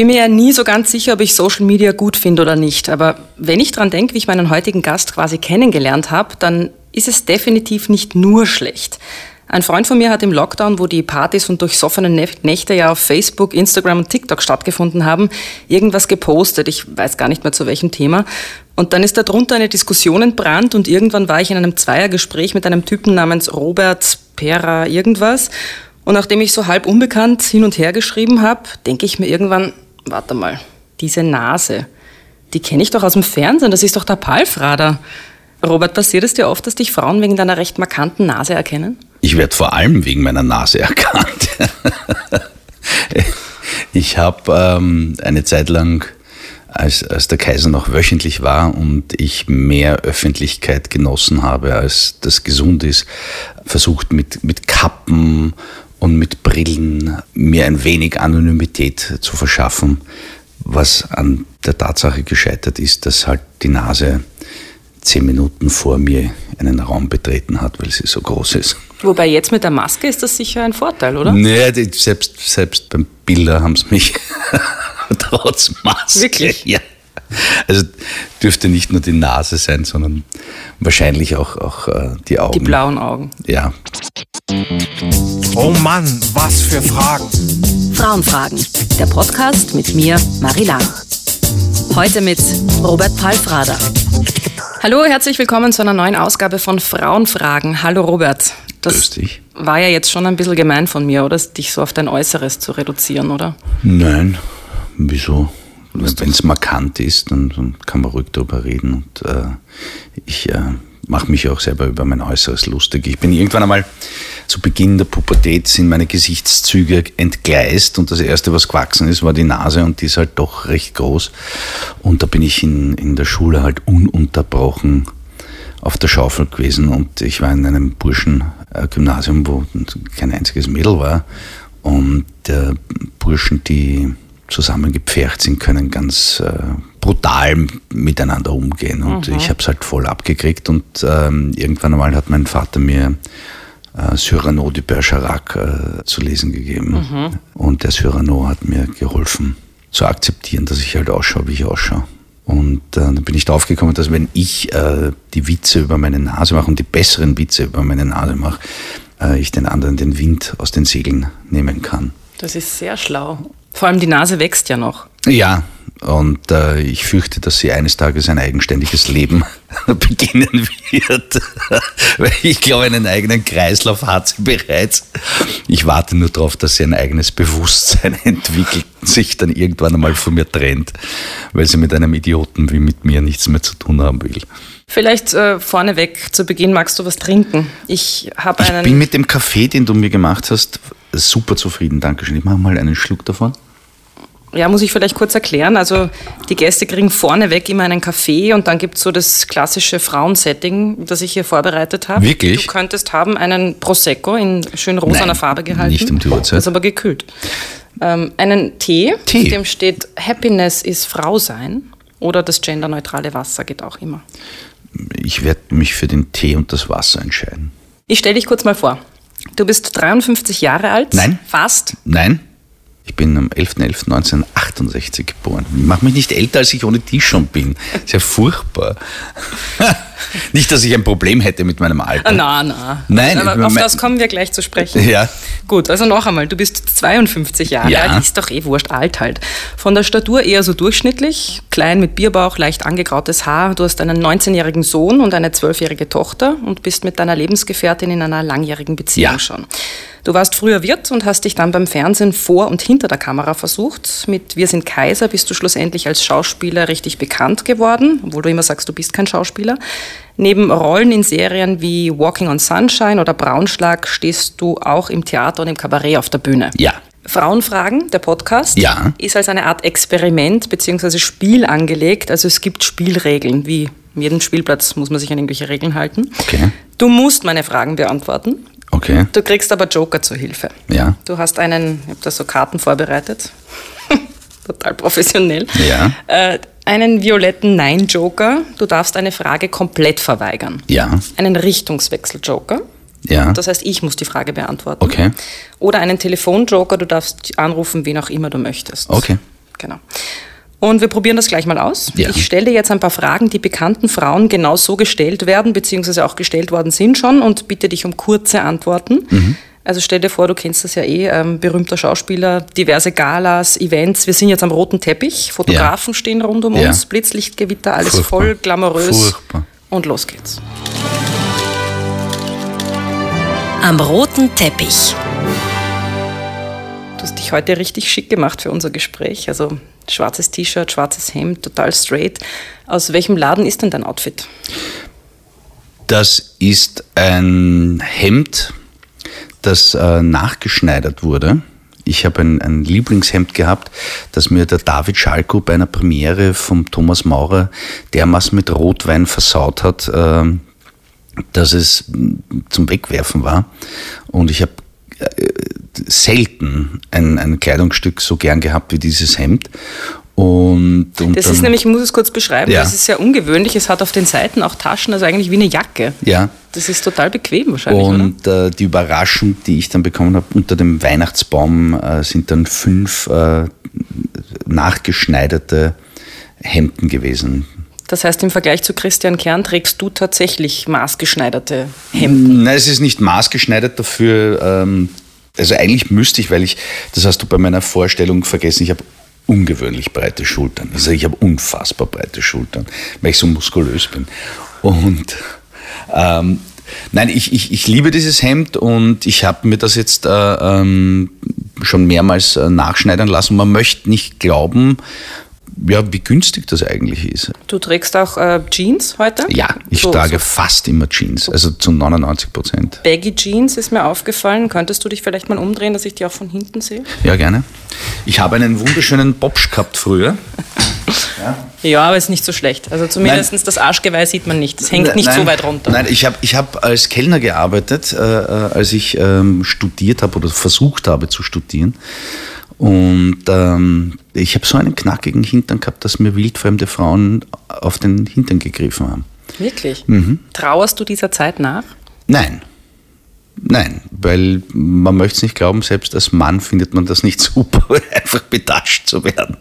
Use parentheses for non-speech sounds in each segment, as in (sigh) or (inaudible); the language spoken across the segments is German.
bin mir ja nie so ganz sicher, ob ich Social Media gut finde oder nicht. Aber wenn ich dran denke, wie ich meinen heutigen Gast quasi kennengelernt habe, dann ist es definitiv nicht nur schlecht. Ein Freund von mir hat im Lockdown, wo die Partys und durchsoffenen Nächte ja auf Facebook, Instagram und TikTok stattgefunden haben, irgendwas gepostet. Ich weiß gar nicht mehr zu welchem Thema. Und dann ist darunter eine Diskussion entbrannt und irgendwann war ich in einem Zweiergespräch mit einem Typen namens Robert Pera irgendwas. Und nachdem ich so halb unbekannt hin und her geschrieben habe, denke ich mir irgendwann, warte mal, diese Nase, die kenne ich doch aus dem Fernsehen, das ist doch der Palfrader. Robert, passiert es dir oft, dass dich Frauen wegen deiner recht markanten Nase erkennen? Ich werde vor allem wegen meiner Nase erkannt. (laughs) ich habe ähm, eine Zeit lang, als, als der Kaiser noch wöchentlich war und ich mehr Öffentlichkeit genossen habe, als das gesund ist, versucht mit, mit Kappen und mit Brillen mir ein wenig Anonymität zu verschaffen, was an der Tatsache gescheitert ist, dass halt die Nase zehn Minuten vor mir einen Raum betreten hat, weil sie so groß ist. Wobei jetzt mit der Maske ist das sicher ein Vorteil, oder? Nee, die, selbst, selbst beim Bilder haben sie mich (laughs) trotz Maske. Wirklich? Ja. Also dürfte nicht nur die Nase sein, sondern wahrscheinlich auch, auch äh, die Augen. Die blauen Augen. Ja. Oh Mann, was für Fragen. Frauenfragen, der Podcast mit mir, Marie Lang. Heute mit Robert Palfrader. Hallo, herzlich willkommen zu einer neuen Ausgabe von Frauenfragen. Hallo Robert. Das Grüß dich. war ja jetzt schon ein bisschen gemein von mir, oder? Dich so auf dein Äußeres zu reduzieren, oder? Nein, wieso? Wenn es markant ist, dann, dann, kann man ruhig darüber reden. Und äh, ich äh, mache mich auch selber über mein Äußeres lustig. Ich bin irgendwann einmal zu Beginn der Pubertät sind meine Gesichtszüge entgleist und das erste, was gewachsen ist, war die Nase und die ist halt doch recht groß. Und da bin ich in, in der Schule halt ununterbrochen auf der Schaufel gewesen und ich war in einem Burschengymnasium, wo kein einziges Mädel war und der Burschen, die zusammengepfercht sind, können ganz äh, brutal miteinander umgehen. Und mhm. ich habe es halt voll abgekriegt. Und ähm, irgendwann einmal hat mein Vater mir äh, Cyrano de Bergerac äh, zu lesen gegeben. Mhm. Und der Cyrano hat mir geholfen zu akzeptieren, dass ich halt ausschaue, wie ich ausschaue. Und äh, dann bin ich drauf gekommen, dass wenn ich äh, die Witze über meine Nase mache und die besseren Witze über meine Nase mache, äh, ich den anderen den Wind aus den Segeln nehmen kann. Das ist sehr schlau. Vor allem die Nase wächst ja noch. Ja, und äh, ich fürchte, dass sie eines Tages ein eigenständiges Leben (laughs) beginnen wird. (laughs) Weil ich glaube, einen eigenen Kreislauf hat sie bereits. Ich warte nur darauf, dass sie ein eigenes Bewusstsein (laughs) entwickelt und sich dann irgendwann einmal von mir trennt, weil sie mit einem Idioten wie mit mir nichts mehr zu tun haben will. Vielleicht äh, vorneweg zu Beginn magst du was trinken. Ich habe einen. Ich bin mit dem Kaffee, den du mir gemacht hast, super zufrieden. Dankeschön. Ich mache mal einen Schluck davon. Ja, muss ich vielleicht kurz erklären. Also die Gäste kriegen vorneweg immer einen Kaffee und dann gibt es so das klassische Frauensetting, das ich hier vorbereitet habe. Wirklich? Du könntest haben einen Prosecco in schön rosaner Farbe gehalten. Nicht um die Uhrzeit. Ist aber gekühlt. Ähm, einen Tee, Tee, auf dem steht Happiness ist Frau sein oder das genderneutrale Wasser geht auch immer. Ich werde mich für den Tee und das Wasser entscheiden. Ich stelle dich kurz mal vor. Du bist 53 Jahre alt. Nein. Fast. Nein. Ich bin am 11.11.1968 geboren. Ich mache mich nicht älter, als ich ohne die schon bin. Sehr furchtbar. (laughs) nicht, dass ich ein Problem hätte mit meinem Alter. Na, na. Nein. Aber auf das kommen wir gleich zu sprechen. (laughs) Ja. Gut, also noch einmal, du bist 52 Jahre Ja. alt, ist doch eh wurscht, alt halt. Von der Statur eher so durchschnittlich, klein mit Bierbauch, leicht angegrautes Haar. Du hast einen 19-jährigen Sohn und eine 12-jährige Tochter und bist mit deiner Lebensgefährtin in einer langjährigen Beziehung Ja. schon. Du warst früher Wirt und hast dich dann beim Fernsehen vor und hinter der Kamera versucht. Mit Wir sind Kaiser bist du schlussendlich als Schauspieler richtig bekannt geworden, obwohl du immer sagst, du bist kein Schauspieler. Neben Rollen in Serien wie Walking on Sunshine oder Braunschlag stehst du auch im Theater und im Kabarett auf der Bühne. Ja. Frauenfragen, der Podcast, Ja. ist als eine Art Experiment bzw. Spiel angelegt. Also es gibt Spielregeln, wie an jedem Spielplatz muss man sich an irgendwelche Regeln halten. Okay. Du musst meine Fragen beantworten. Okay. Du kriegst aber Joker zur Hilfe. Ja. Du hast einen, ich habe da so Karten vorbereitet. (laughs) Total professionell. Ja. Äh, einen violetten Nein-Joker. Du darfst eine Frage komplett verweigern. Ja. Einen Richtungswechsel-Joker. Ja. Das heißt, ich muss die Frage beantworten. Okay. Oder einen Telefon-Joker. Du darfst anrufen, wen auch immer du möchtest. Okay. Genau. Und wir probieren das gleich mal aus. Ja. Ich stelle dir jetzt ein paar Fragen, die bekannten Frauen genau so gestellt werden, beziehungsweise auch gestellt worden sind schon und bitte dich um kurze Antworten. Mhm. Also stell dir vor, du kennst das ja eh, ähm, berühmter Schauspieler, diverse Galas, Events. Wir sind jetzt am roten Teppich, Fotografen stehen rund um Ja. uns, Blitzlichtgewitter, alles Furchtbar. voll glamourös. Furchtbar. Und los geht's. Am roten Teppich. Du hast dich heute richtig schick gemacht für unser Gespräch. Also schwarzes T-Shirt, schwarzes Hemd, total straight. Aus welchem Laden ist denn dein Outfit? Das ist ein Hemd, das äh, nachgeschneidert wurde. Ich habe ein, ein Lieblingshemd gehabt, das mir der David Schalko bei einer Premiere vom Thomas Maurer dermaßen mit Rotwein versaut hat, äh, dass es zum Wegwerfen war. Und ich habe selten ein, ein Kleidungsstück so gern gehabt wie dieses Hemd. Und, und Das dann- ist nämlich, ich muss es kurz beschreiben, Ja. das ist sehr ungewöhnlich. Es hat auf den Seiten auch Taschen, also eigentlich wie eine Jacke. Ja. Das ist total bequem wahrscheinlich? Und äh, die Überraschung, die ich dann bekommen habe, unter dem Weihnachtsbaum äh, sind dann fünf äh, nachgeschneiderte Hemden gewesen. Das heißt, im Vergleich zu Christian Kern trägst du tatsächlich maßgeschneiderte Hemden. Nein, es ist nicht maßgeschneidert dafür. Ähm, also eigentlich müsste ich, weil ich, das hast du bei meiner Vorstellung vergessen, ich habe ungewöhnlich breite Schultern. Also ich habe unfassbar breite Schultern, weil ich so muskulös bin. Und ähm, nein, ich, ich, ich liebe dieses Hemd und ich habe mir das jetzt äh, ähm, schon mehrmals äh, nachschneidern lassen. Man möchte nicht glauben, ja, wie günstig das eigentlich ist. Du trägst auch äh, Jeans heute? Ja, ich So- trage so fast immer Jeans, also zu 99 Prozent. Baggy Jeans ist mir aufgefallen. Könntest du dich vielleicht mal umdrehen, dass ich die auch von hinten sehe? Ja, gerne. Ich habe einen wunderschönen Bobsch gehabt früher. (laughs) Ja, aber ist nicht so schlecht. Also zumindest das Arschgeweih sieht man nicht. Es hängt Nein, nicht nein, so weit runter. Nein, ich habe ich hab als Kellner gearbeitet, äh, äh, als ich ähm, studiert habe oder versucht habe zu studieren. Und ähm, ich habe so einen knackigen Hintern gehabt, dass mir wildfremde Frauen auf den Hintern gegriffen haben. Wirklich? Mhm. Trauerst du dieser Zeit nach? Nein. Nein, weil man möchte es nicht glauben, selbst als Mann findet man das nicht (laughs) super, einfach betascht zu werden.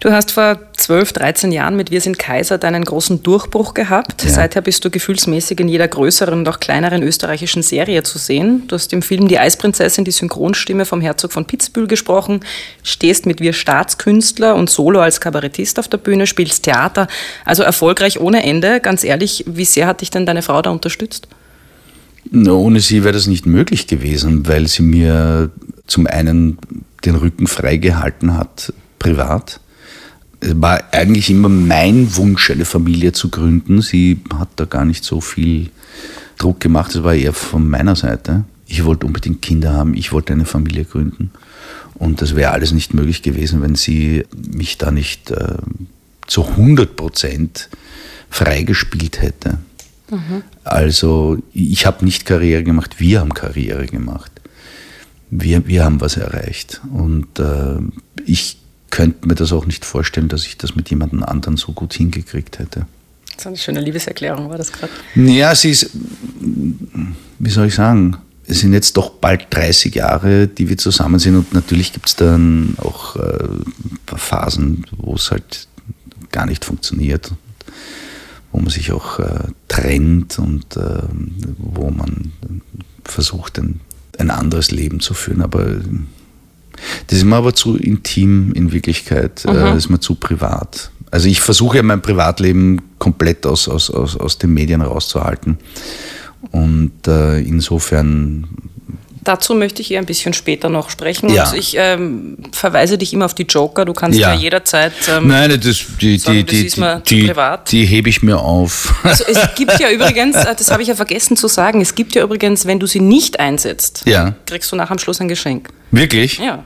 Du hast vor 12, 13 Jahren mit Wir sind Kaiser deinen großen Durchbruch gehabt. Ja. Seither bist du gefühlsmäßig in jeder größeren und auch kleineren österreichischen Serie zu sehen. Du hast im Film Die Eisprinzessin die Synchronstimme vom Herzog von Pitzbühel gesprochen, stehst mit Wir Staatskünstler und Solo als Kabarettist auf der Bühne, spielst Theater. Also erfolgreich ohne Ende. Ganz ehrlich, wie sehr hat dich denn deine Frau da unterstützt? Ohne sie wäre das nicht möglich gewesen, weil sie mir zum einen den Rücken freigehalten hat, privat. Es war eigentlich immer mein Wunsch, eine Familie zu gründen. Sie hat da gar nicht so viel Druck gemacht, es war eher von meiner Seite. Ich wollte unbedingt Kinder haben, ich wollte eine Familie gründen. Und das wäre alles nicht möglich gewesen, wenn sie mich da nicht äh, zu 100 Prozent freigespielt hätte. Also ich habe nicht Karriere gemacht, wir haben Karriere gemacht. Wir, wir haben was erreicht. Und äh, ich könnte mir das auch nicht vorstellen, dass ich das mit jemandem anderen so gut hingekriegt hätte. Das ist eine schöne Liebeserklärung, war das gerade? Ja, sie ist, wie soll ich sagen, es sind jetzt doch bald 30 Jahre, die wir zusammen sind und natürlich gibt es dann auch äh, Phasen, wo es halt gar nicht funktioniert, wo man sich auch äh, trennt und äh, wo man versucht, ein, ein anderes Leben zu führen. Aber das ist mir aber zu intim in Wirklichkeit, äh, das ist mir zu privat. Also ich versuche ja mein Privatleben komplett aus, aus, aus, aus den Medien rauszuhalten. Und äh, insofern, Dazu möchte ich eher ein bisschen später noch sprechen. Ja. Und ich ähm, verweise dich immer auf die Joker. Du kannst ja, Ja. jederzeit. Ähm, nein, das, die, sagen, die, das die, die, privat. die hebe ich mir auf. Also es (laughs) gibt ja übrigens, äh, das habe ich ja vergessen zu sagen, es gibt ja übrigens, wenn du sie nicht einsetzt, Ja. kriegst du nach am Schluss ein Geschenk. Wirklich? Ja.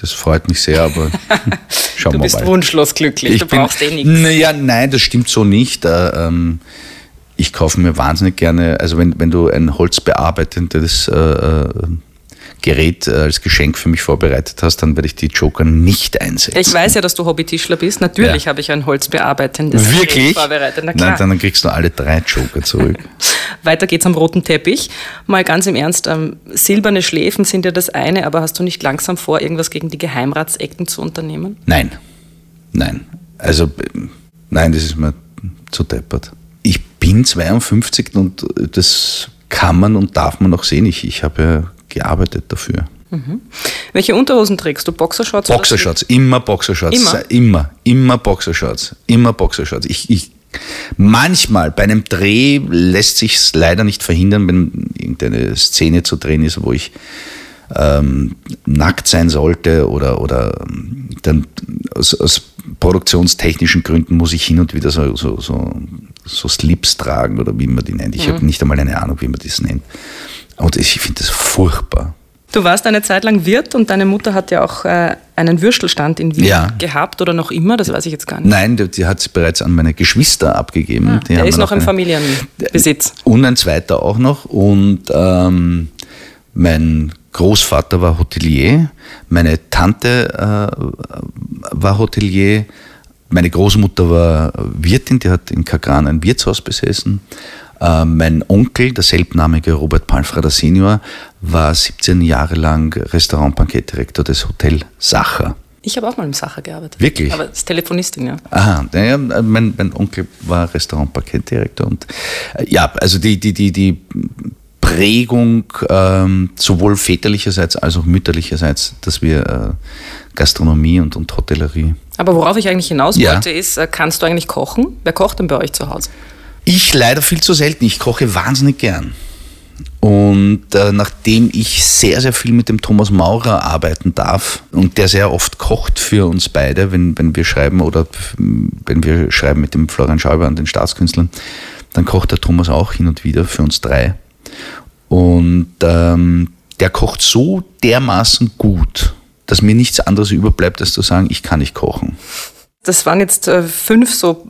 Das freut mich sehr, aber (laughs) schauen Du wir bist mal. wunschlos glücklich, du brauchst eh nichts. Naja, nein, das stimmt so nicht. Äh, ähm, ich kaufe mir wahnsinnig gerne, also wenn, wenn du ein holzbearbeitendes äh, äh, Gerät äh, als Geschenk für mich vorbereitet hast, dann werde ich die Joker nicht einsetzen. Ich weiß ja, dass du Hobbytischler bist. Natürlich ja. habe ich ein holzbearbeitendes Wirklich? Gerät vorbereitet. Na klar. Nein, dann kriegst du alle drei Joker zurück. (laughs) Weiter geht's am roten Teppich. Mal ganz im Ernst, ähm, silberne Schläfen sind ja das eine, aber hast du nicht langsam vor, irgendwas gegen die Geheimratsecken zu unternehmen? Nein. Nein. Also, nein, das ist mir zu deppert. Ich bin 52 und das kann man und darf man auch sehen. Ich, ich habe ja gearbeitet dafür. Mhm. Welche Unterhosen trägst du? Boxershorts? Boxershorts, immer Boxershorts. Immer? immer, immer Boxershorts. Immer Boxershorts. Ich, ich, manchmal bei einem Dreh lässt sich es leider nicht verhindern, wenn irgendeine Szene zu drehen ist, wo ich ähm, nackt sein sollte oder, oder dann aus, aus, produktionstechnischen Gründen muss ich hin und wieder so, so, so, so Slips tragen oder wie man die nennt. Ich mhm. habe nicht einmal eine Ahnung, wie man das nennt. Und ich finde das furchtbar. Du warst eine Zeit lang Wirt und deine Mutter hat ja auch äh, einen Würstelstand in Wien ja. gehabt oder noch immer, das weiß ich jetzt gar nicht. Nein, die, die hat es bereits an meine Geschwister abgegeben. Ah, der ist noch im Familienbesitz. Und ein zweiter auch noch. Und ähm, mein Großvater war Hotelier, meine Tante äh, war Hotelier, meine Großmutter war Wirtin, die hat in Kagran ein Wirtshaus besessen. Äh, mein Onkel, der selbstnamige Robert Palmfrader Senior, war 17 Jahre lang Restaurant-Bankett-Direktor des Hotel Sacher. Ich habe auch mal im Sacher gearbeitet. Wirklich? Aber als Telefonistin, ja. Aha, ja, mein, mein Onkel war Restaurant-Bankett-Direktor und äh, ja, also die, die, die, die Prägung ähm, sowohl väterlicherseits als auch mütterlicherseits, dass wir äh, Gastronomie und, und Hotellerie. Aber worauf ich eigentlich hinaus wollte, ja. ist, äh, kannst du eigentlich kochen? Wer kocht denn bei euch zu Hause? Ich leider viel zu selten. Ich koche wahnsinnig gern. Und äh, nachdem ich sehr, sehr viel mit dem Thomas Maurer arbeiten darf und der sehr oft kocht für uns beide, wenn, wenn wir schreiben oder wenn wir schreiben mit dem Florian Schauber und den Staatskünstlern, dann kocht der Thomas auch hin und wieder für uns drei. Und ähm, der kocht so dermaßen gut, dass mir nichts anderes überbleibt, als zu sagen, ich kann nicht kochen. Das waren jetzt äh, fünf so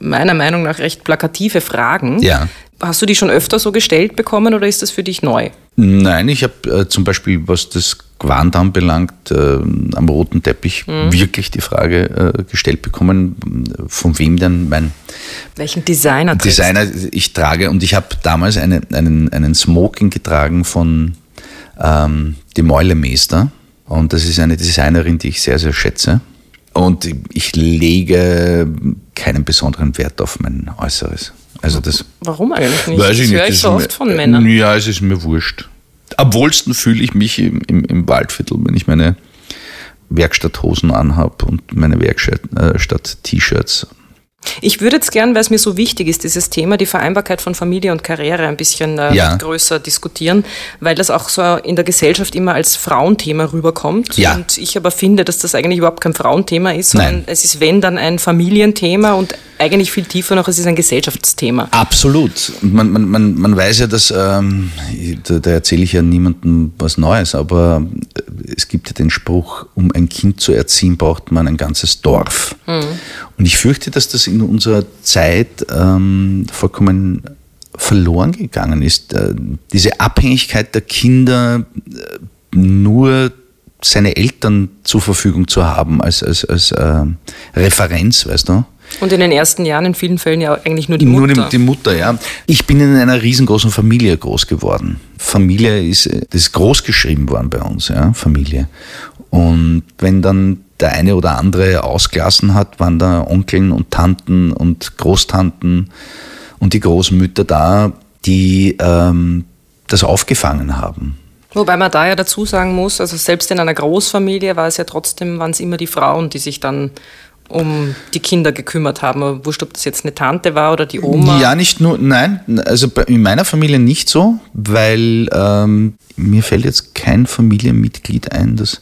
meiner Meinung nach recht plakative Fragen. Ja. Hast du die schon öfter so gestellt bekommen oder ist das für dich neu? Nein, ich habe äh, zum Beispiel, was das Gewand anbelangt, äh, am roten Teppich mhm. wirklich die Frage äh, gestellt bekommen, von wem denn mein welchen Designer Designer ich trage. Und ich habe damals eine, einen, einen Smoking getragen von ähm, die Meulemeister. Und das ist eine Designerin, die ich sehr, sehr schätze. Und ich lege keinen besonderen Wert auf mein Äußeres. Also das Warum eigentlich nicht? Weiß ich das höre ich so oft von Männern. Ja, es ist mir wurscht. Am wohlsten fühle ich mich im, im, im Waldviertel, wenn ich meine Werkstatthosen anhabe und meine Werkstatt-T-Shirts ich würde jetzt gern, weil es mir so wichtig ist, dieses Thema, die Vereinbarkeit von Familie und Karriere ein bisschen äh, ja. größer diskutieren, weil das auch so in der Gesellschaft immer als Frauenthema rüberkommt. Ja. Und ich aber finde, dass das eigentlich überhaupt kein Frauenthema ist, sondern Nein. es ist, wenn dann ein Familienthema und eigentlich viel tiefer noch, es ist ein Gesellschaftsthema. Absolut. Man, man, man, man weiß ja, dass, ähm, da, da erzähle ich ja niemandem was Neues, aber es gibt ja den Spruch, um ein Kind zu erziehen, braucht man ein ganzes Dorf. Mhm. Und ich fürchte, dass das in unserer Zeit ähm, vollkommen verloren gegangen ist. Äh, diese Abhängigkeit der Kinder, äh, nur seine Eltern zur Verfügung zu haben als, als, als äh, Referenz, weißt du? Und in den ersten Jahren in vielen Fällen ja eigentlich nur die Mutter. Nur die, die, Mutter, ja. Ich bin in einer riesengroßen Familie groß geworden. Familie ist, das ist groß geschrieben worden bei uns, ja, Familie. Und wenn dann der eine oder andere ausgelassen hat, waren da Onkeln und Tanten und Großtanten und die Großmütter da, die ähm, das aufgefangen haben. Wobei man da ja dazu sagen muss, also selbst in einer Großfamilie war es ja trotzdem, waren es immer die Frauen, die sich dann um die Kinder gekümmert haben. Wurscht, ob das jetzt eine Tante war oder die Oma. Ja, nicht nur, nein, also in meiner Familie nicht so, weil ähm, mir fällt jetzt kein Familienmitglied ein, das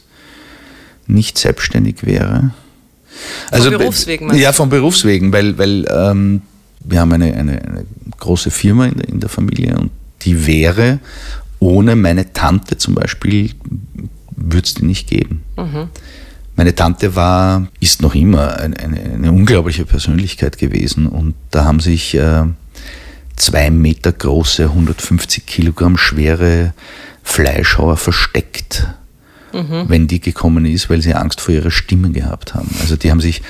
nicht selbstständig wäre. Also, von Berufswegen? Ja, von Berufswegen, weil, weil ähm, wir haben eine, eine, eine große Firma in der, in der Familie und die wäre ohne meine Tante zum Beispiel, würde es die nicht geben. Mhm. Meine Tante war, ist noch immer eine, eine, eine, unglaubliche Persönlichkeit gewesen und da haben sich äh, zwei Meter große, 150 Kilogramm schwere Fleischhauer versteckt, mhm. wenn die gekommen ist, weil sie Angst vor ihrer Stimme gehabt haben. Also die haben sich,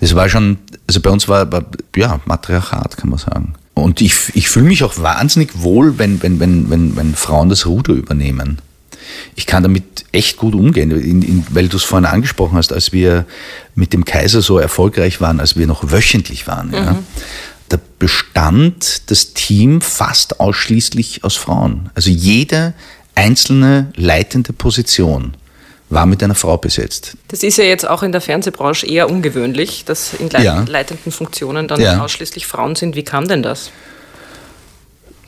das war schon, also bei uns war, war ja, Matriarchat, kann man sagen. Und ich, ich fühle mich auch wahnsinnig wohl, wenn, wenn, wenn, wenn, wenn Frauen das Ruder übernehmen. Ich kann damit echt gut umgehen, in, in, weil du es vorhin angesprochen hast, als wir mit dem Kaiser so erfolgreich waren, als wir noch wöchentlich waren. Mhm. Ja, da bestand das Team fast ausschließlich aus Frauen. Also jede einzelne leitende Position war mit einer Frau besetzt. Das ist ja jetzt auch in der Fernsehbranche eher ungewöhnlich, dass in leit ja. leitenden Funktionen dann ja. ausschließlich Frauen sind. Wie kam denn das?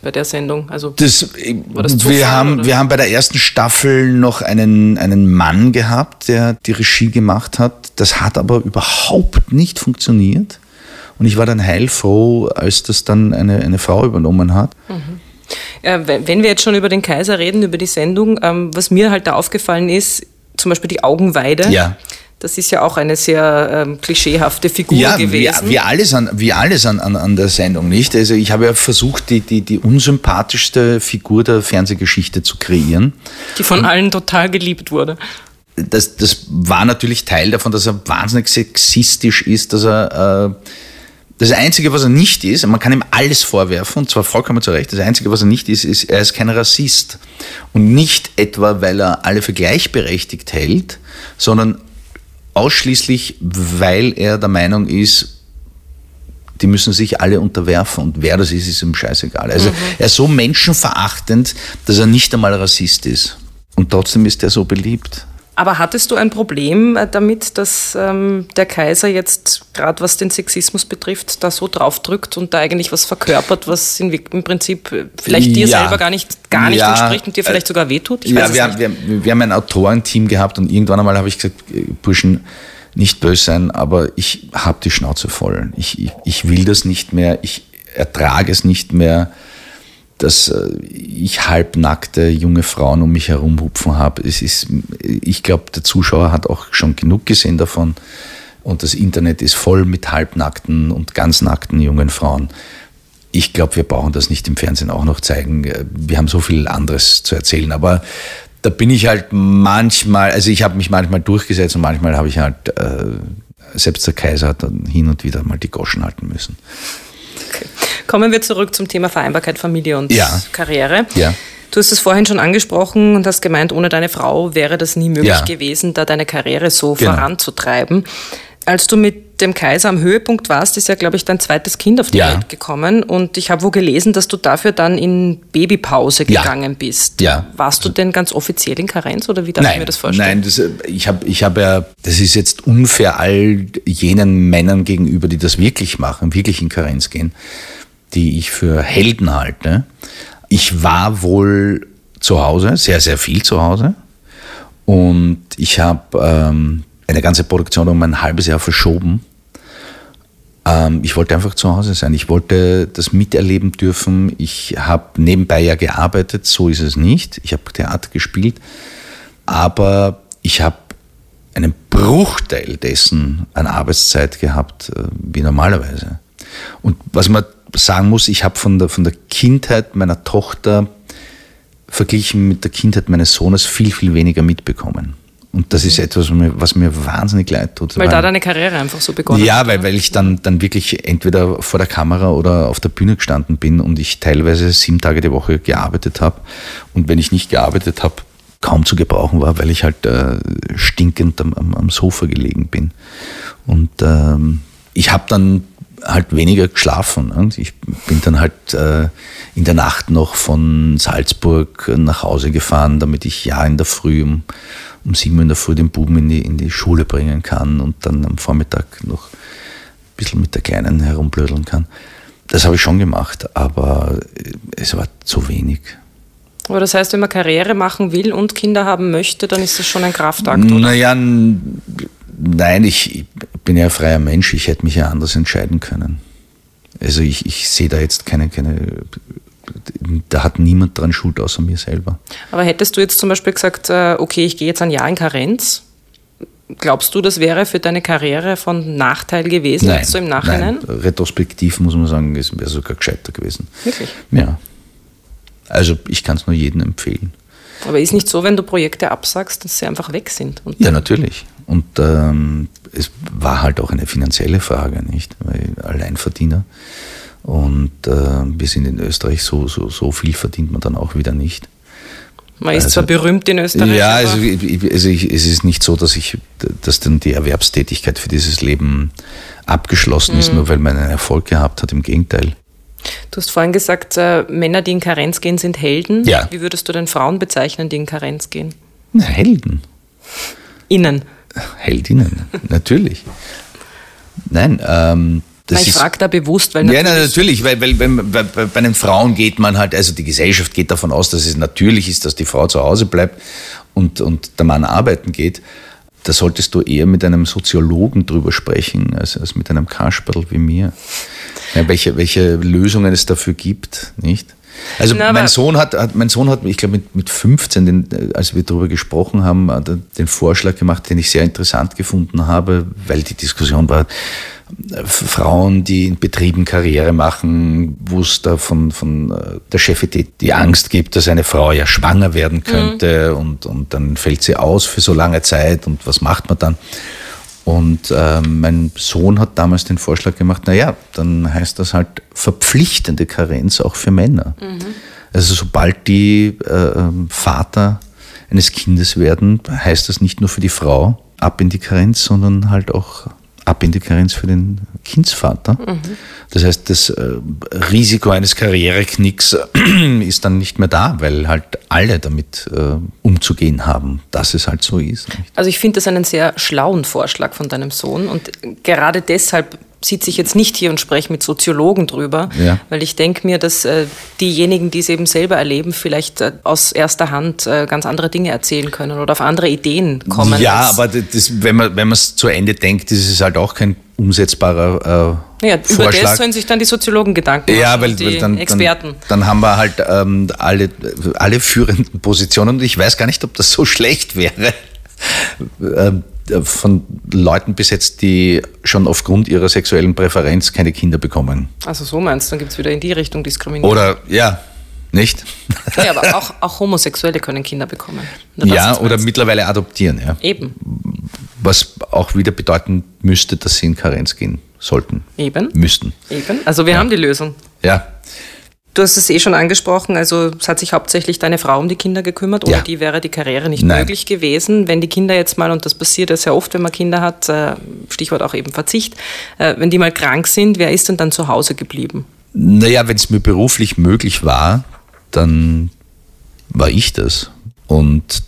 Bei der Sendung? Also, das, das Zufall, wir, haben, wir haben bei der ersten Staffel noch einen, einen Mann gehabt, der die Regie gemacht hat. Das hat aber überhaupt nicht funktioniert. Und ich war dann heilfroh, als das dann eine, eine Frau übernommen hat. Mhm. Ja, wenn wir jetzt schon über den Kaiser reden, über die Sendung, ähm, was mir halt da aufgefallen ist, zum Beispiel die Augenweide. Ja. Das ist ja auch eine sehr ähm, klischeehafte Figur ja, gewesen. Wie, wie alles, an, wie alles an, an, an der Sendung, nicht? Also ich habe ja versucht, die, die, die unsympathischste Figur der Fernsehgeschichte zu kreieren. Die von allen total geliebt wurde. Das, das war natürlich Teil davon, dass er wahnsinnig sexistisch ist, dass er äh, das Einzige, was er nicht ist, man kann ihm alles vorwerfen, und zwar vollkommen zu Recht, das Einzige, was er nicht ist, ist, er ist kein Rassist. Und nicht etwa, weil er alle für gleichberechtigt hält, sondern ausschließlich, weil er der Meinung ist, die müssen sich alle unterwerfen und wer das ist, ist ihm scheißegal. Also mhm. er ist so menschenverachtend, dass er nicht einmal Rassist ist. Und trotzdem ist er so beliebt. Aber hattest du ein Problem äh, damit, dass ähm, der Kaiser jetzt, gerade was den Sexismus betrifft, da so draufdrückt und da eigentlich was verkörpert, was in, im Prinzip äh, vielleicht dir ja. selber gar nicht, gar nicht ja. entspricht und dir vielleicht sogar wehtut? Ich ja, wir, wir, wir, haben ein Autorenteam gehabt und irgendwann einmal habe ich gesagt, äh, Burschen, nicht böse sein, aber ich habe die Schnauze voll. Ich, ich, ich will das nicht mehr, ich ertrage es nicht mehr dass äh, ich halbnackte junge Frauen um mich herum hupfen habe. Es ist, ich glaube, der Zuschauer hat auch schon genug gesehen davon. Und das Internet ist voll mit halbnackten und ganz nackten jungen Frauen. Ich glaube, wir brauchen das nicht im Fernsehen auch noch zeigen. Wir haben so viel anderes zu erzählen. Aber da bin ich halt manchmal, also ich habe mich manchmal durchgesetzt und manchmal habe ich halt, äh, selbst der Kaiser hat dann hin und wieder mal die Goschen halten müssen. Kommen wir zurück zum Thema Vereinbarkeit Familie und ja. Karriere. Ja. Du hast es vorhin schon angesprochen und hast gemeint, ohne deine Frau wäre das nie möglich ja. gewesen, da deine Karriere so genau. voranzutreiben. Als du mit dem Kaiser am Höhepunkt warst, ist ja, glaube ich, dein zweites Kind auf die ja. Welt gekommen. Und ich habe wo gelesen, dass du dafür dann in Babypause gegangen ja. bist. Ja. Warst du denn ganz offiziell in Karenz oder wie darf nein, ich mir das vorstellen? Nein, das, ich habe ich hab ja, das ist jetzt unfair all jenen Männern gegenüber, die das wirklich machen, wirklich in Karenz gehen, die ich für Helden halte. Ich war wohl zu Hause, sehr, sehr viel zu Hause. Und ich habe ähm, eine ganze Produktion um ein halbes Jahr verschoben. Ähm, ich wollte einfach zu Hause sein. Ich wollte das miterleben dürfen. Ich habe nebenbei ja gearbeitet, so ist es nicht. Ich habe Theater gespielt, aber ich habe einen Bruchteil dessen an Arbeitszeit gehabt äh, wie normalerweise. Und was man sagen muss, ich habe von der, von der Kindheit meiner Tochter verglichen mit der Kindheit meines Sohnes viel, viel weniger mitbekommen. Und das ist etwas, was mir, was mir wahnsinnig leid tut. Weil, weil da deine Karriere einfach so begonnen ja, hat. Ja, weil, weil ich dann, dann wirklich entweder vor der Kamera oder auf der Bühne gestanden bin und ich teilweise sieben Tage die Woche gearbeitet habe. Und wenn ich nicht gearbeitet habe, kaum zu gebrauchen war, weil ich halt äh, stinkend am, am, am, Sofa gelegen bin. Und ähm, ich habe dann halt weniger geschlafen. Und ich bin dann halt äh, in der Nacht noch von Salzburg nach Hause gefahren, damit ich ja in der Früh um um sieben Uhr in der Früh den Buben in die, in die Schule bringen kann und dann am Vormittag noch ein bisschen mit der Kleinen herumblödeln kann. Das habe ich schon gemacht, aber es war zu wenig. Aber das heißt, wenn man Karriere machen will und Kinder haben möchte, dann ist das schon ein Kraftakt, oder? Naja, nein, ich bin ja ein freier Mensch, ich hätte mich ja anders entscheiden können. Also ich, ich sehe da jetzt keine, keine da hat niemand dran Schuld außer mir selber. Aber hättest du jetzt zum Beispiel gesagt, äh, okay, ich gehe jetzt ein Jahr in Karenz, glaubst du, das wäre für deine Karriere von Nachteil gewesen, nein, so im Nachhinein? Nein. Retrospektiv muss man sagen, es wäre sogar gescheiter gewesen. Wirklich? Ja. Also ich kann es nur jedem empfehlen. Aber ist nicht so, wenn du Projekte absagst, dass sie einfach weg sind? ja, natürlich. Und ähm, es war halt auch eine finanzielle Frage, nicht? Weil Alleinverdiener. Und äh, wir sind in Österreich, so, so, so viel verdient man dann auch wieder nicht. Man ist also, zwar berühmt in Österreich. Ja, also, also ich, es ist nicht so, dass ich, dass dann die Erwerbstätigkeit für dieses Leben abgeschlossen mhm. ist, nur weil man einen Erfolg gehabt hat. Im Gegenteil. Du hast vorhin gesagt, äh, Männer, die in Karenz gehen, sind Helden. Ja. Wie würdest du denn Frauen bezeichnen, die in Karenz gehen? Na, Helden. Innen. Heldinnen, natürlich. Nein, ähm, das ich frage da bewusst, weil natürlich. Ja, na, natürlich, weil, weil, weil, weil bei den Frauen geht man halt, also die Gesellschaft geht davon aus, dass es natürlich ist, dass die Frau zu Hause bleibt und, und der Mann arbeiten geht. Da solltest du eher mit einem Soziologen drüber sprechen, als, als mit einem Kasperl wie mir. Ja, welche, welche Lösungen es dafür gibt, nicht? Also Na, mein Sohn hat, hat, mein Sohn hat, ich glaube mit, mit 15, den, als wir darüber gesprochen haben, den Vorschlag gemacht, den ich sehr interessant gefunden habe, weil die Diskussion war, Frauen, die in Betrieben Karriere machen, wo es da von, von äh, der Chefität die Angst gibt, dass eine Frau ja schwanger werden könnte mhm. und, und dann fällt sie aus für so lange Zeit und was macht man dann? Und äh, mein Sohn hat damals den Vorschlag gemacht, naja, dann heißt das halt verpflichtende Karenz auch für Männer. Mhm. Also sobald die äh, ähm, Vater eines Kindes werden, heißt das nicht nur für die Frau ab in die Karenz, sondern halt auch ab in die Karenz für den Kindsvater. Mhm. Das heißt, das äh, Risiko eines Karriereknicks (clears throat) ist dann nicht mehr da, weil halt alle damit äh, umzugehen haben, dass es halt so ist. Also ich finde das einen sehr schlauen Vorschlag von deinem Sohn und gerade deshalb sitze ich jetzt nicht hier und spreche mit Soziologen drüber, ja. weil ich denke mir, dass äh, diejenigen, die es eben selber erleben, vielleicht äh, aus erster Hand äh, ganz andere Dinge erzählen können oder auf andere Ideen kommen. Ja, aber das, wenn man es zu Ende denkt, ist es halt auch kein umsetzbarer äh, ja, Vorschlag. Über das sollen sich dann die Soziologen Gedanken machen, ja, weil, die weil dann, Experten. Dann, dann, haben wir halt ähm, alle, alle führenden Positionen und ich weiß gar nicht, ob das so (laughs) schlecht wäre. Ähm, von Leuten besetzt, die schon aufgrund ihrer sexuellen Präferenz keine Kinder bekommen. Also so meinst du, dann gibt es wieder in die Richtung Diskriminierung. Oder ja, nicht? Ja, aber auch, auch Homosexuelle können Kinder bekommen. Ja, oder mittlerweile adoptieren. Ja. Eben. Was auch wieder bedeuten müsste, dass sie in Karenz gehen sollten. Eben. Müssten. Eben. Also wir ja. haben die Lösung. Ja. Du hast es eh schon angesprochen, also es hat sich hauptsächlich deine Frau um die Kinder gekümmert. Ohne ja. die wäre die Karriere nicht Nein. möglich gewesen. Wenn die Kinder jetzt mal, und das passiert ja sehr oft, wenn man Kinder hat, äh, Stichwort auch eben Verzicht, äh, wenn die mal krank sind, wer ist denn dann zu Hause geblieben? Naja, wenn es mir beruflich möglich war, dann war ich das. Und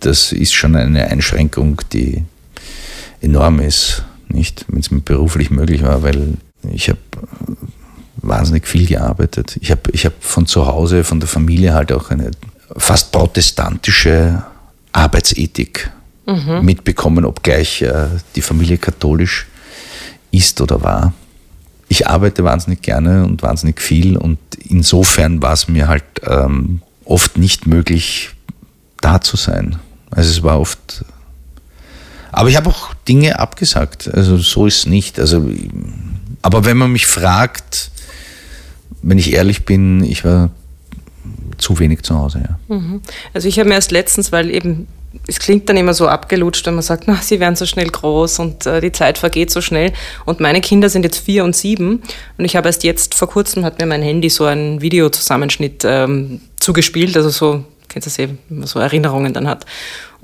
das ist schon eine Einschränkung, die enorm ist, nicht, wenn es mir beruflich möglich war, weil ich habe wahnsinnig viel gearbeitet. Ich habe ich hab von zu Hause, von der Familie halt auch eine fast protestantische Arbeitsethik mhm. mitbekommen, obgleich äh, die Familie katholisch ist oder war. Ich arbeite wahnsinnig gerne und wahnsinnig viel und insofern war es mir halt ähm, oft nicht möglich, da zu sein. Also es war oft. Aber ich habe auch Dinge abgesagt. Also so ist es nicht. Also, aber wenn man mich fragt, wenn ich ehrlich bin, ich war zu wenig zu Hause. Ja. Mhm. Also ich habe mir erst letztens, weil eben es klingt dann immer so abgelutscht, wenn man sagt, na, sie werden so schnell groß und äh, die Zeit vergeht so schnell. Und meine Kinder sind jetzt vier und sieben. Und ich habe erst jetzt vor kurzem hat mir mein Handy so einen Videozusammenschnitt ähm, zugespielt, also so, kennst du das eben, wenn man so Erinnerungen dann hat.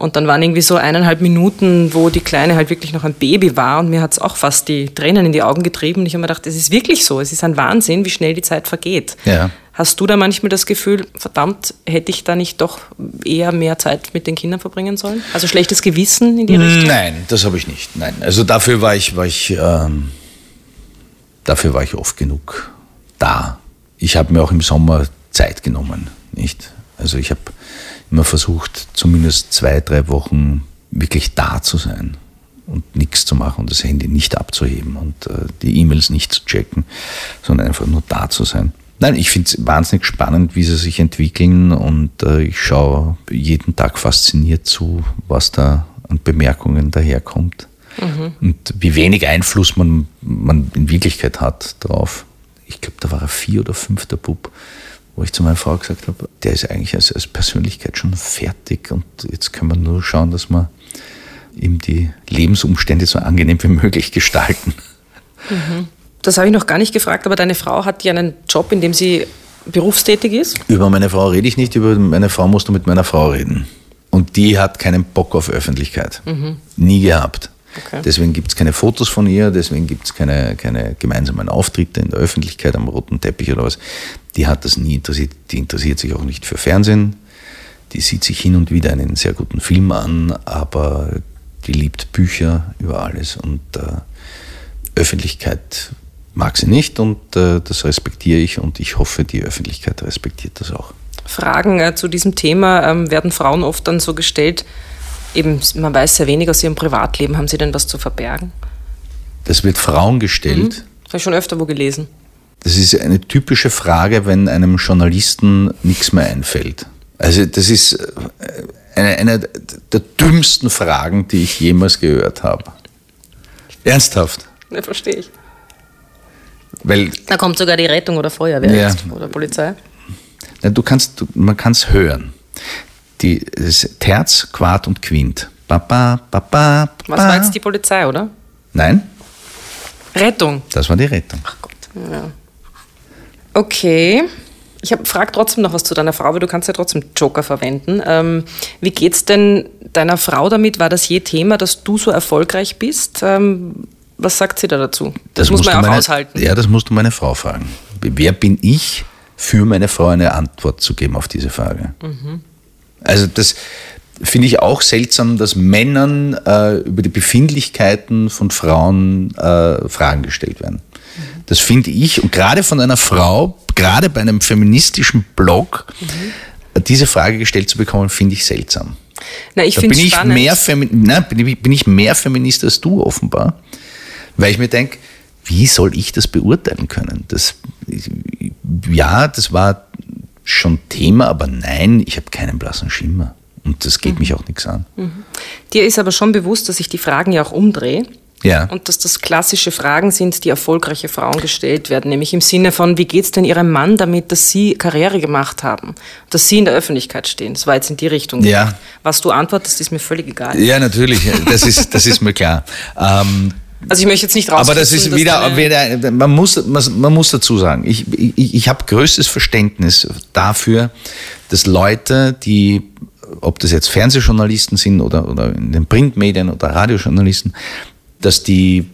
Und dann waren irgendwie so eineinhalb Minuten, wo die Kleine halt wirklich noch ein Baby war und mir hat es auch fast die Tränen in die Augen getrieben. Und ich habe mir gedacht, es ist wirklich so, es ist ein Wahnsinn, wie schnell die Zeit vergeht. Ja. Hast du da manchmal das Gefühl, verdammt, hätte ich da nicht doch eher mehr Zeit mit den Kindern verbringen sollen? Also schlechtes Gewissen in die Richtung? Nein, das habe ich nicht. Nein, also dafür war ich, war ich, ähm, dafür war ich oft genug da. Ich habe mir auch im Sommer Zeit genommen, nicht? Also ich habe immer versucht, zumindest zwei, drei Wochen wirklich da zu sein und nichts zu machen und das Handy nicht abzuheben und äh, die E-Mails nicht zu checken, sondern einfach nur da zu sein. Nein, ich finde es wahnsinnig spannend, wie sie sich entwickeln und äh, ich schaue jeden Tag fasziniert zu, was da an Bemerkungen daherkommt mhm. und wie wenig Einfluss man, man in Wirklichkeit hat drauf. Ich glaube, da war er vier oder fünf der Bub wo ich zu meiner Frau gesagt habe, der ist eigentlich als, als Persönlichkeit schon fertig und jetzt können wir nur schauen, dass wir ihm die Lebensumstände so angenehm wie möglich gestalten. Mhm. Das habe ich noch gar nicht gefragt, aber deine Frau hat ja einen Job, in dem sie berufstätig ist? Über meine Frau rede ich nicht, über meine Frau musst du mit meiner Frau reden. Und die hat keinen Bock auf Öffentlichkeit. Mhm. Nie gehabt. Okay. Deswegen gibt es keine Fotos von ihr, deswegen gibt es keine, keine gemeinsamen Auftritte in der Öffentlichkeit am roten Teppich oder was. Die hat das nie interessiert. Die interessiert sich auch nicht für Fernsehen. Die sieht sich hin und wieder einen sehr guten Film an, aber die liebt Bücher über alles und äh, Öffentlichkeit mag sie nicht und äh, das respektiere ich und ich hoffe, die Öffentlichkeit respektiert das auch. Fragen äh, zu diesem Thema ähm, werden Frauen oft dann so gestellt, eben man weiß sehr wenig aus ihrem Privatleben, haben sie denn was zu verbergen? Das wird Frauen gestellt. Mhm. Das habe ich schon öfter wo gelesen. Das ist eine typische Frage, wenn einem Journalisten nichts mehr einfällt. Also das ist äh, eine, eine der dümmsten Fragen, die ich jemals gehört habe. Ernsthaft. Ne, verstehe ich. Weil, da kommt sogar die Rettung oder Feuerwehr ja, oder Polizei. Du kannst, man kann es hören. Die, das Terz, Quart und Quint. Ba, ba, ba, ba, Was war jetzt die Polizei, oder? Nein. Rettung. Das war die Rettung. Ach Gott. Ja. Okay. Ich frage trotzdem noch was zu deiner Frau, weil du kannst ja trotzdem Joker verwenden. Ähm, wie geht's denn deiner Frau damit? War das je Thema, dass du so erfolgreich bist? Ähm, was sagt sie da dazu? Das, das muss man ja auch meine, aushalten. Ja, das musst du meine Frau fragen. Wer bin ich, für meine Frau eine Antwort zu geben auf diese Frage? Mhm. Also das finde ich auch seltsam, dass Männern äh, über die Befindlichkeiten von Frauen äh, Fragen gestellt werden. Mhm. Das finde ich, und gerade von einer Frau, gerade bei einem feministischen Blog, mhm. diese Frage gestellt zu bekommen, finde ich seltsam. Na, ich bin, ich mehr na, bin, ich, bin ich mehr Feminist als du offenbar, weil ich mir denke, wie soll ich das beurteilen können? Das, ja, das war schon Thema, aber nein, ich habe keinen blassen Schimmer. Und das geht mhm. mich auch nichts an. Mhm. Dir ist aber schon bewusst, dass ich die Fragen ja auch umdrehe. Ja. Und dass das klassische Fragen sind, die erfolgreiche Frauen gestellt werden, nämlich im Sinne von, wie geht es denn Ihrem Mann damit, dass Sie Karriere gemacht haben, dass Sie in der Öffentlichkeit stehen. Das war jetzt in die Richtung. Ja. Was du antwortest, ist mir völlig egal. Ja, natürlich, das ist, das ist mir klar. Ähm, also ich möchte jetzt nicht raus. Aber das ist wieder, wieder man, muss, man muss dazu sagen, ich, ich, ich habe größtes Verständnis dafür, dass Leute, die, ob das jetzt Fernsehjournalisten sind oder, oder in den Printmedien oder Radiojournalisten, dass die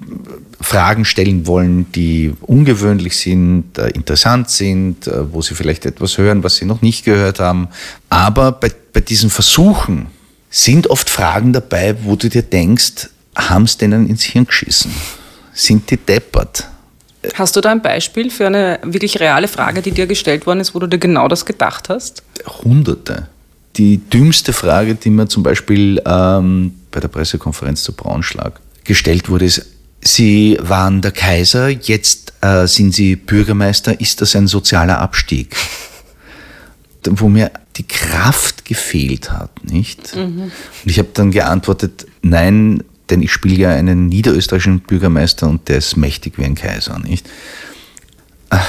Fragen stellen wollen, die ungewöhnlich sind, äh, interessant sind, äh, wo sie vielleicht etwas hören, was sie noch nicht gehört haben. Aber bei, bei diesen Versuchen sind oft Fragen dabei, wo du dir denkst, haben es denen ins Hirn geschissen? Sind die deppert? Hast du da ein Beispiel für eine wirklich reale Frage, die dir gestellt worden ist, wo du dir genau das gedacht hast? Hunderte. Die dümmste Frage, die mir zum Beispiel ähm, bei der Pressekonferenz zu Braunschlag gestellt wurde, ist, Sie waren der Kaiser, jetzt äh, sind Sie Bürgermeister, ist das ein sozialer Abstieg? Wo mir die Kraft gefehlt hat, nicht? Mhm. Und ich habe dann geantwortet, nein, denn ich spiele ja einen niederösterreichischen Bürgermeister und der ist mächtig wie ein Kaiser, nicht? Ach,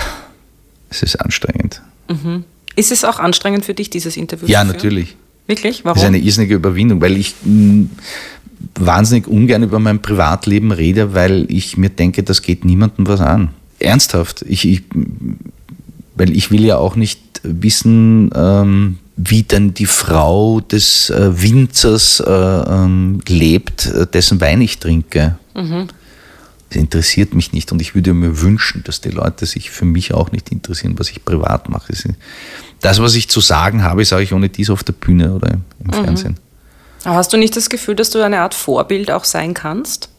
es ist anstrengend. Mhm. Ist es auch anstrengend für dich, dieses Interview ja, zu führen? Ja, natürlich. Wirklich? Warum? Das ist eine irrsinnige Überwindung, weil ich mh, mm, wahnsinnig ungern über mein Privatleben rede, weil ich mir denke, das geht niemandem was an. Ernsthaft. Ich, ich weil ich will ja auch nicht wissen, ähm, wie denn die Frau des äh, Winzers äh, ähm, lebt, äh, dessen Wein ich trinke. Mhm. Das interessiert mich nicht und ich würde mir wünschen, dass die Leute sich für mich auch nicht interessieren, was ich privat mache. Das, was ich zu sagen habe, sage ich ohne dies auf der Bühne oder im mhm. Fernsehen. Aber hast du nicht das Gefühl, dass du eine Art Vorbild auch sein kannst?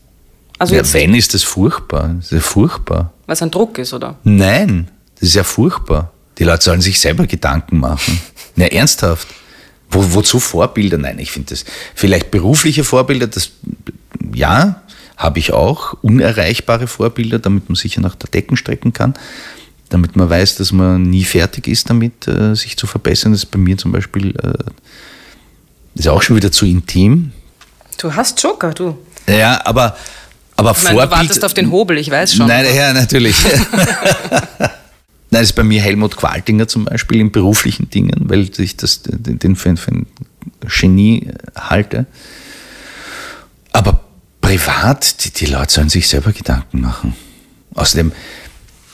Also ja, wenn ist das furchtbar. Das ist ja furchtbar. Weil es ein Druck ist, oder? Nein, das ist ja furchtbar. Die Leute sollen sich selber Gedanken machen. Na, ernsthaft. Wo, wozu Vorbilder? Nein, ich finde das vielleicht berufliche Vorbilder, das ja, habe ich auch. Unerreichbare Vorbilder, damit man sicher nach der Decken strecken kann. Damit man weiß, dass man nie fertig ist damit, äh, sich zu verbessern. Das ist bei mir zum Beispiel, äh, ist auch schon wieder zu intim. Du hast Joker, du. Ja, aber, aber ich meine, Vorbild. Du wartest auf den Hobel, ich weiß schon. Nein, ja, natürlich. (laughs) (laughs) Nein, das ist bei mir Helmut Qualtinger zum Beispiel in beruflichen Dingen, weil ich das, den für, für ein Genie halte. Aber privat, die, die Leute sollen sich selber Gedanken machen. Außerdem,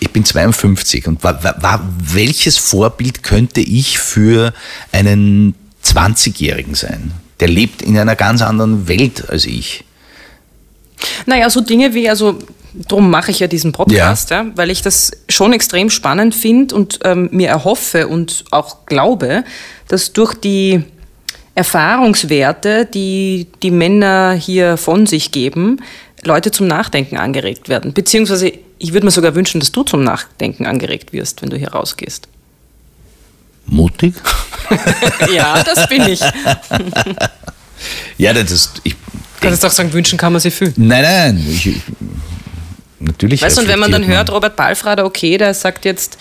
ich bin 52 und war, war, welches Vorbild könnte ich für einen 20-Jährigen sein? Der lebt in einer ganz anderen Welt als ich. Naja, so Dinge wie, also darum mache ich ja diesen Podcast, ja. ja weil ich das schon extrem spannend finde und ähm, mir erhoffe und auch glaube, dass durch die Erfahrungswerte, die die Männer hier von sich geben, Leute zum Nachdenken angeregt werden. Beziehungsweise ich würde mir sogar wünschen, dass du zum Nachdenken angeregt wirst, wenn du hier rausgehst. Mutig? (laughs) ja, das bin ich. ja, das ist. Ich kannst du auch sagen, wünschen kann man sich fühlen. Nein, nein. Ich, natürlich. Weißt du, und wenn man dann hört, Robert Balfrader, okay, der sagt jetzt,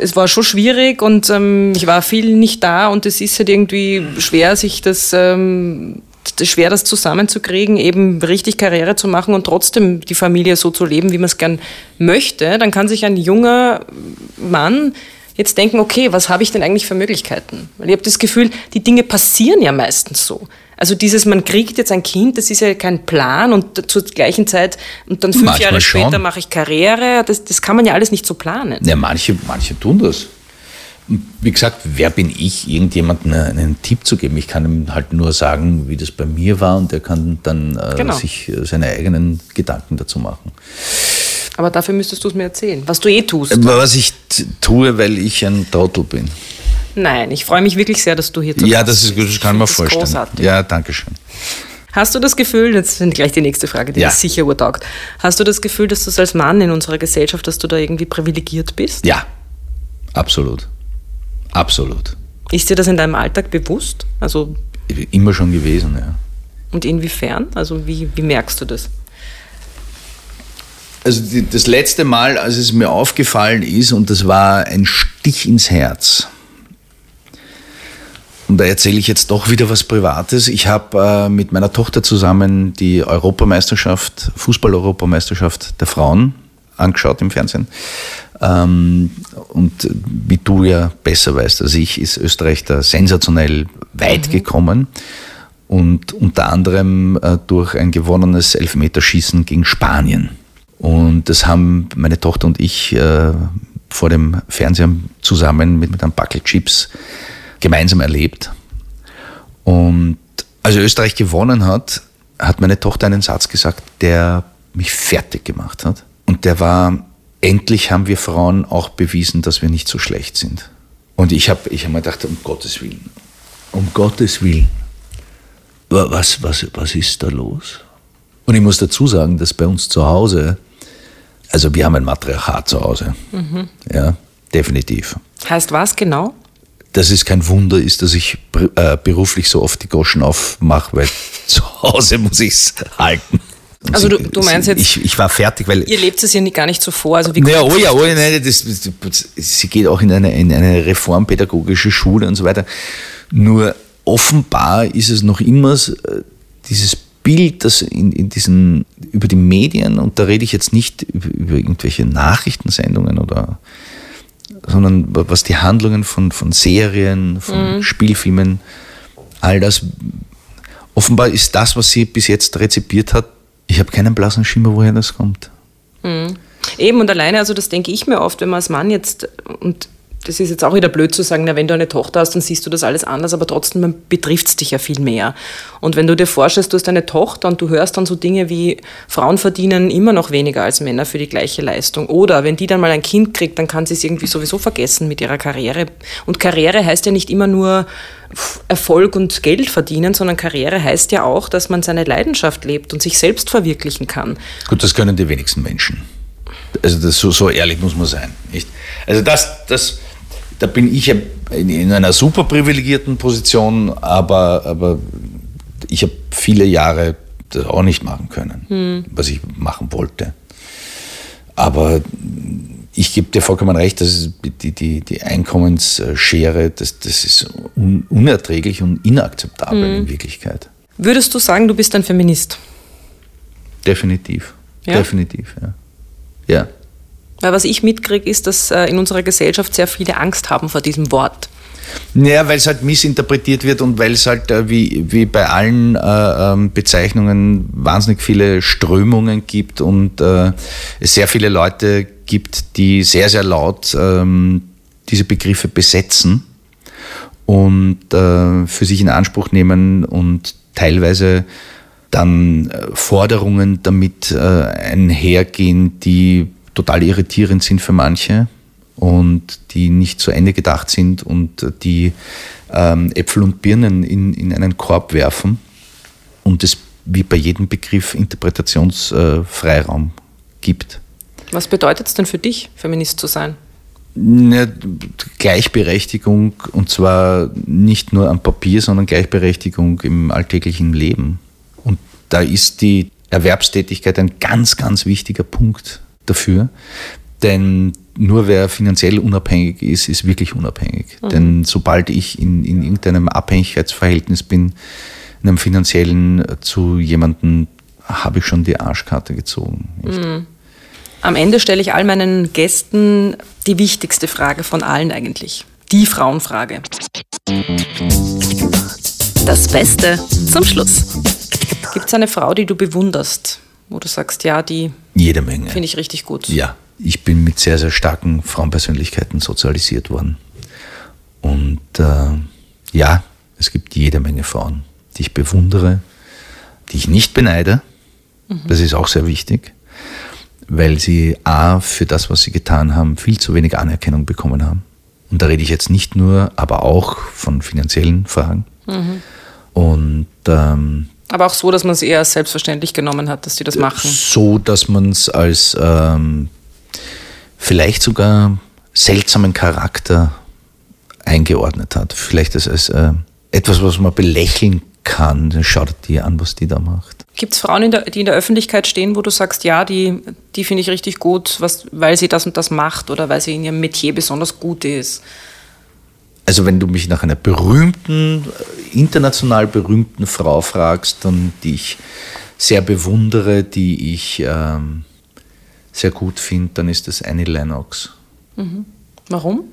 es war schon schwierig und ähm, ich war viel nicht da und es ist halt irgendwie schwer, sich das, ähm, schwer das zusammenzukriegen, eben richtig Karriere zu machen und trotzdem die Familie so zu leben, wie man es gern möchte, dann kann sich ein junger Mann jetzt denken, okay, was habe ich denn eigentlich für Möglichkeiten? Weil ich habe das Gefühl, die Dinge passieren ja meistens so. Also dieses, man kriegt jetzt ein Kind, das ist ja kein Plan und zur gleichen Zeit und dann fünf Manchmal Jahre später schon. mache ich Karriere. Das, das kann man ja alles nicht so planen. Ja, manche, manche tun das. Wie gesagt, wer bin ich, irgendjemandem einen Tipp zu geben? Ich kann ihm halt nur sagen, wie das bei mir war und er kann dann äh, genau. sich äh, seine eigenen Gedanken dazu machen. Aber dafür müsstest du es mir erzählen, was du eh tust. Was ich tue, weil ich ein Trottel bin. Nein, ich freue mich wirklich sehr, dass du hier zu Ja, das ist gut, das kann man vorstellen. Großartig. Ja, danke schön. Hast du das Gefühl, jetzt sind gleich die nächste Frage, die ja. ist sicher urtaugt. Hast du das Gefühl, dass du als Mann in unserer Gesellschaft, dass du da irgendwie privilegiert bist? Ja, absolut. Absolut. Ist dir das in deinem Alltag bewusst? Also Immer schon gewesen, ja. Und inwiefern? Also wie, wie merkst du das? Also die, das letzte Mal, als es mir aufgefallen ist, und das war ein Stich ins Herz, und da erzähle ich jetzt doch wieder was Privates. Ich habe äh, mit meiner Tochter zusammen die Europameisterschaft, Fußball-Europameisterschaft der Frauen angeschaut im Fernsehen. Ähm, und wie du ja besser weißt als ich, ist Österreich da sensationell weit mhm. gekommen. Und unter anderem äh, durch ein gewonnenes Elfmeterschießen gegen Spanien. Und das haben meine Tochter und ich äh, vor dem Fernseher zusammen mit, mit einem Backel Chips gemeinsam erlebt. Und als Österreich gewonnen hat, hat meine Tochter einen Satz gesagt, der mich fertig gemacht hat. Und der war, endlich haben wir Frauen auch bewiesen, dass wir nicht so schlecht sind. Und ich habe ich hab mir gedacht, um Gottes Willen, um Gottes Willen, was, was, was ist da los? Und ich muss dazu sagen, dass bei uns zu Hause, also wir haben ein Matriarchat zu Hause. Mhm. Ja, definitiv. Heißt was genau? dass es kein Wunder ist, dass ich äh, beruflich so oft die Goschen aufmache, weil (laughs) zu Hause muss ich es halten. Und also sie, du, du, meinst jetzt, ich, ich, war fertig, weil ihr lebt es ja gar nicht so vor. Also wie naja, oh ja, oh ja, nein, das, das, sie geht auch in eine, in eine reformpädagogische Schule und so weiter. Nur offenbar ist es noch immer äh, dieses Bild, das in, in diesen über die Medien und da rede ich jetzt nicht über, über irgendwelche Nachrichtensendungen oder sondern was die Handlungen von, von Serien, von mhm. Spielfilmen, all das. Offenbar ist das, was sie bis jetzt rezipiert hat, ich habe keinen blassen Schimmer, woher das kommt. Mhm. Eben und alleine, also das denke ich mir oft, wenn man als Mann jetzt, und das ist jetzt auch wieder blöd zu sagen, na, wenn du eine Tochter hast, dann siehst du das alles anders, aber trotzdem betrifft es dich ja viel mehr. Und wenn du dir vorstellst, du hast eine Tochter und du hörst dann so Dinge wie, Frauen verdienen immer noch weniger als Männer für die gleiche Leistung. Oder wenn die dann mal ein Kind kriegt, dann kann sie es irgendwie sowieso vergessen mit ihrer Karriere. Und Karriere heißt ja nicht immer nur Erfolg und Geld verdienen, sondern Karriere heißt ja auch, dass man seine Leidenschaft lebt und sich selbst verwirklichen kann. Gut, das können die wenigsten Menschen. Also das, so, so ehrlich muss man sein. Nicht? Also das, das da bin ich in einer super privilegierten Position, aber, aber ich habe viele Jahre das auch nicht machen können, hm. was ich machen wollte. Aber ich gebe dir vollkommen recht, dass die, die, die Einkommensschere, das, das ist un, unerträglich und inakzeptabel hm. in Wirklichkeit. Würdest du sagen, du bist ein Feminist? Definitiv. Ja? Definitiv, ja. Ja. Weil was ich mitkriege, ist, dass äh, in unserer Gesellschaft sehr viele Angst haben vor diesem Wort. Naja, weil es halt missinterpretiert wird und weil es halt äh, wie, wie bei allen äh, ähm, Bezeichnungen wahnsinnig viele Strömungen gibt und äh, es sehr viele Leute gibt, die sehr, sehr laut ähm, diese Begriffe besetzen und äh, für sich in Anspruch nehmen und teilweise dann äh, Forderungen damit einhergehen, die total irritierend sind für manche und die nicht zu Ende gedacht sind und die ähm, Äpfel und Birnen in, in einen Korb werfen und es wie bei jedem Begriff Interpretationsfreiraum gibt. Was bedeutet es denn für dich, Feminist zu sein? Eine Gleichberechtigung und zwar nicht nur am Papier, sondern Gleichberechtigung im alltäglichen Leben. Und da ist die Erwerbstätigkeit ein ganz, ganz wichtiger Punkt dafür, denn nur wer finanziell unabhängig ist, ist wirklich unabhängig. Mhm. Denn sobald ich in, in irgendeinem Abhängigkeitsverhältnis bin, in einem finanziellen äh, zu jemandem, habe ich schon die Arschkarte gezogen. Mhm. Am Ende stelle ich all meinen Gästen die wichtigste Frage von allen eigentlich. Die Frauenfrage. Das Beste zum Schluss. Gibt es eine Frau, die du bewunderst, wo du sagst, ja, die jede Menge finde ich richtig gut? Ja, ich bin mit sehr, sehr starken Frauenpersönlichkeiten sozialisiert worden. Und äh, ja, es gibt jede Menge Frauen, die ich bewundere, die ich nicht beneide. Mhm. Das ist auch sehr wichtig, weil sie A, für das, was sie getan haben, viel zu wenig Anerkennung bekommen haben. Und da rede ich jetzt nicht nur, aber auch von finanziellen Fragen. Mhm. Und ähm, aber auch so, dass man es eher selbstverständlich genommen hat, dass die das machen. So, dass man es als ähm, vielleicht sogar seltsamen Charakter eingeordnet hat. Vielleicht als, als äh, etwas, was man belächeln kann. Schaut dir an, was die da macht. Gibt es Frauen, in der, die in der Öffentlichkeit stehen, wo du sagst, ja, die, die finde ich richtig gut, was, weil sie das und das macht oder weil sie in ihrem Metier besonders gut ist? Also wenn du mich nach einer berühmten, international berühmten Frau fragst, dann die ich sehr bewundere, die ich ähm, sehr gut finde, dann ist das Annie Lennox. Mhm. Warum?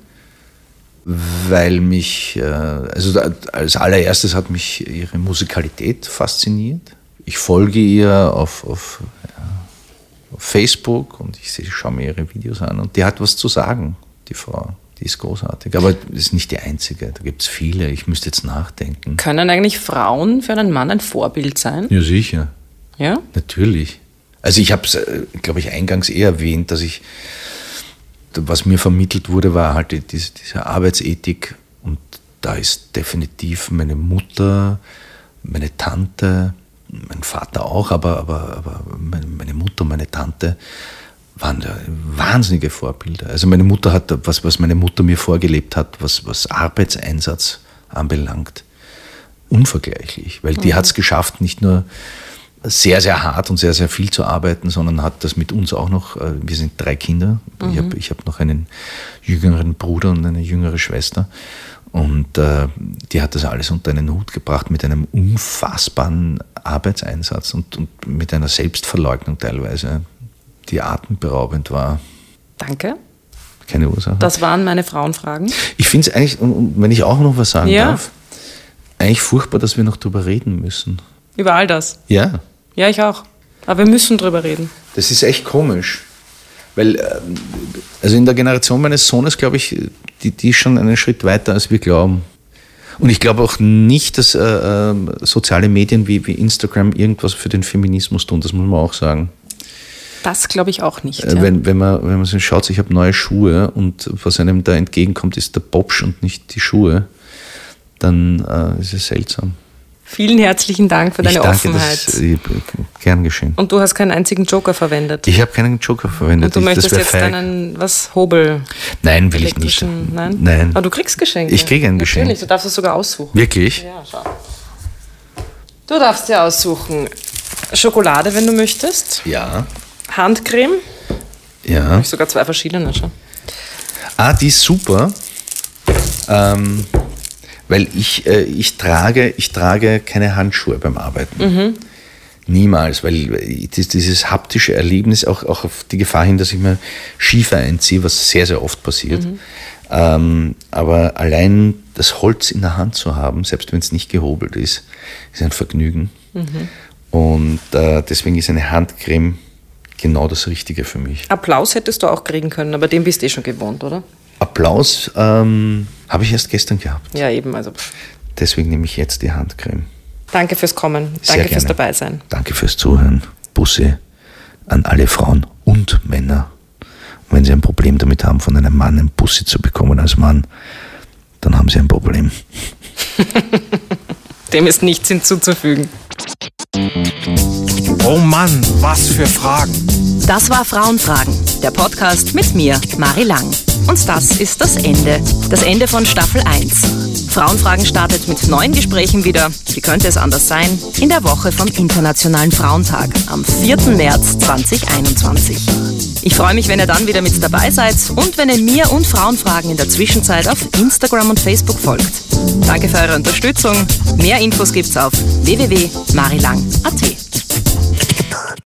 Weil mich, äh, also als allererstes hat mich ihre Musikalität fasziniert. Ich folge ihr auf, auf, ja, auf Facebook und ich schaue mir ihre Videos an und die hat was zu sagen, die Frau. Die ist großartig. Aber das ist nicht die einzige. Da gibt es viele. Ich müsste jetzt nachdenken. Können eigentlich Frauen für einen Mann ein Vorbild sein? Ja, sicher. Ja? Natürlich. Also ich habe es, äh, glaube ich, eingangs eh erwähnt, dass ich, was mir vermittelt wurde, war halt diese, diese Arbeitsethik und da ist definitiv meine Mutter, meine Tante, mein Vater auch, aber, aber, aber meine Mutter meine Tante waren da wahnsinnige Vorbilder. Also meine Mutter hat, was, was meine Mutter mir vorgelebt hat, was, was Arbeitseinsatz anbelangt, unvergleichlich. Weil die mhm. hat es geschafft, nicht nur sehr, sehr hart und sehr, sehr viel zu arbeiten, sondern hat das mit uns auch noch, äh, wir sind drei Kinder, mhm. ich habe ich hab noch einen jüngeren Bruder und eine jüngere Schwester und äh, die hat das alles unter einen Hut gebracht mit einem unfassbaren Arbeitseinsatz und, und mit einer Selbstverleugnung teilweise, die atemberaubend war. Danke. Keine Ursache. Das waren meine Frauenfragen. Ich finde es eigentlich, wenn ich auch noch was sagen ja. darf, eigentlich furchtbar, dass wir noch drüber reden müssen. Über all das? Ja. Ja, ich auch. Aber wir müssen drüber reden. Das ist echt komisch. Weil, ähm, also in der Generation meines Sohnes, glaube ich, die, die ist schon einen Schritt weiter, als wir glauben. Und ich glaube auch nicht, dass äh, äh, soziale Medien wie, wie Instagram irgendwas für den Feminismus tun, das muss man auch sagen. Das glaube ich auch nicht. Äh, ja. wenn, wenn, man, wenn man so schaut, ich habe neue Schuhe und was einem da entgegenkommt, ist der Popsch und nicht die Schuhe, dann äh, ist es seltsam. Vielen herzlichen Dank für deine ich danke, Offenheit. Das, gern geschehen. Und du hast keinen einzigen Joker verwendet. Ich habe keinen Joker verwendet. Und du möchtest jetzt feig. einen was Hobel? Nein, will ich nicht. Nein? Nein. Aber du kriegst Geschenke. Ich kriege ein Geschenk. Natürlich, du darfst es sogar aussuchen. Wirklich? Ja, schau. Du darfst dir aussuchen Schokolade, wenn du möchtest. Ja. Handcreme. Ja. Habe ich sogar zwei verschiedene schon. Ah, die ist super. Ähm, weil ich, äh, ich, trage, ich trage keine Handschuhe beim Arbeiten. Mhm. Niemals, weil dieses haptische Erlebnis auch, auch auf die Gefahr hin, dass ich mir Schiefer einziehe, was sehr, sehr oft passiert. Mhm. Ähm, aber allein das Holz in der Hand zu haben, selbst wenn es nicht gehobelt ist, ist ein Vergnügen. Mhm. Und äh, deswegen ist eine Handcreme genau das Richtige für mich. Applaus hättest du auch kriegen können, aber den bist du eh schon gewohnt, oder? Applaus ähm, habe ich erst gestern gehabt. Ja, eben. Also. Deswegen nehme ich jetzt die Handcreme. Danke fürs Kommen. Sehr Danke gerne. fürs Dabeisein. Danke fürs Zuhören. Busse an alle Frauen und Männer. Und wenn Sie ein Problem damit haben, von einem Mann ein Bussi zu bekommen als Mann, dann haben Sie ein Problem. (laughs) Dem ist nichts hinzuzufügen. Oh Mann, was für Fragen. Das war Frauenfragen, der Podcast mit mir, Mari Lang. Und das ist das Ende. Das Ende von Staffel 1. Frauenfragen startet mit neuen Gesprächen wieder. Wie könnte es anders sein? In der Woche vom Internationalen Frauentag am 4. März 2021. Ich freue mich, wenn ihr dann wieder mit dabei seid und wenn ihr mir und Frauenfragen in der Zwischenzeit auf Instagram und Facebook folgt. Danke für eure Unterstützung. Mehr Infos gibt's auf www.marilang.at.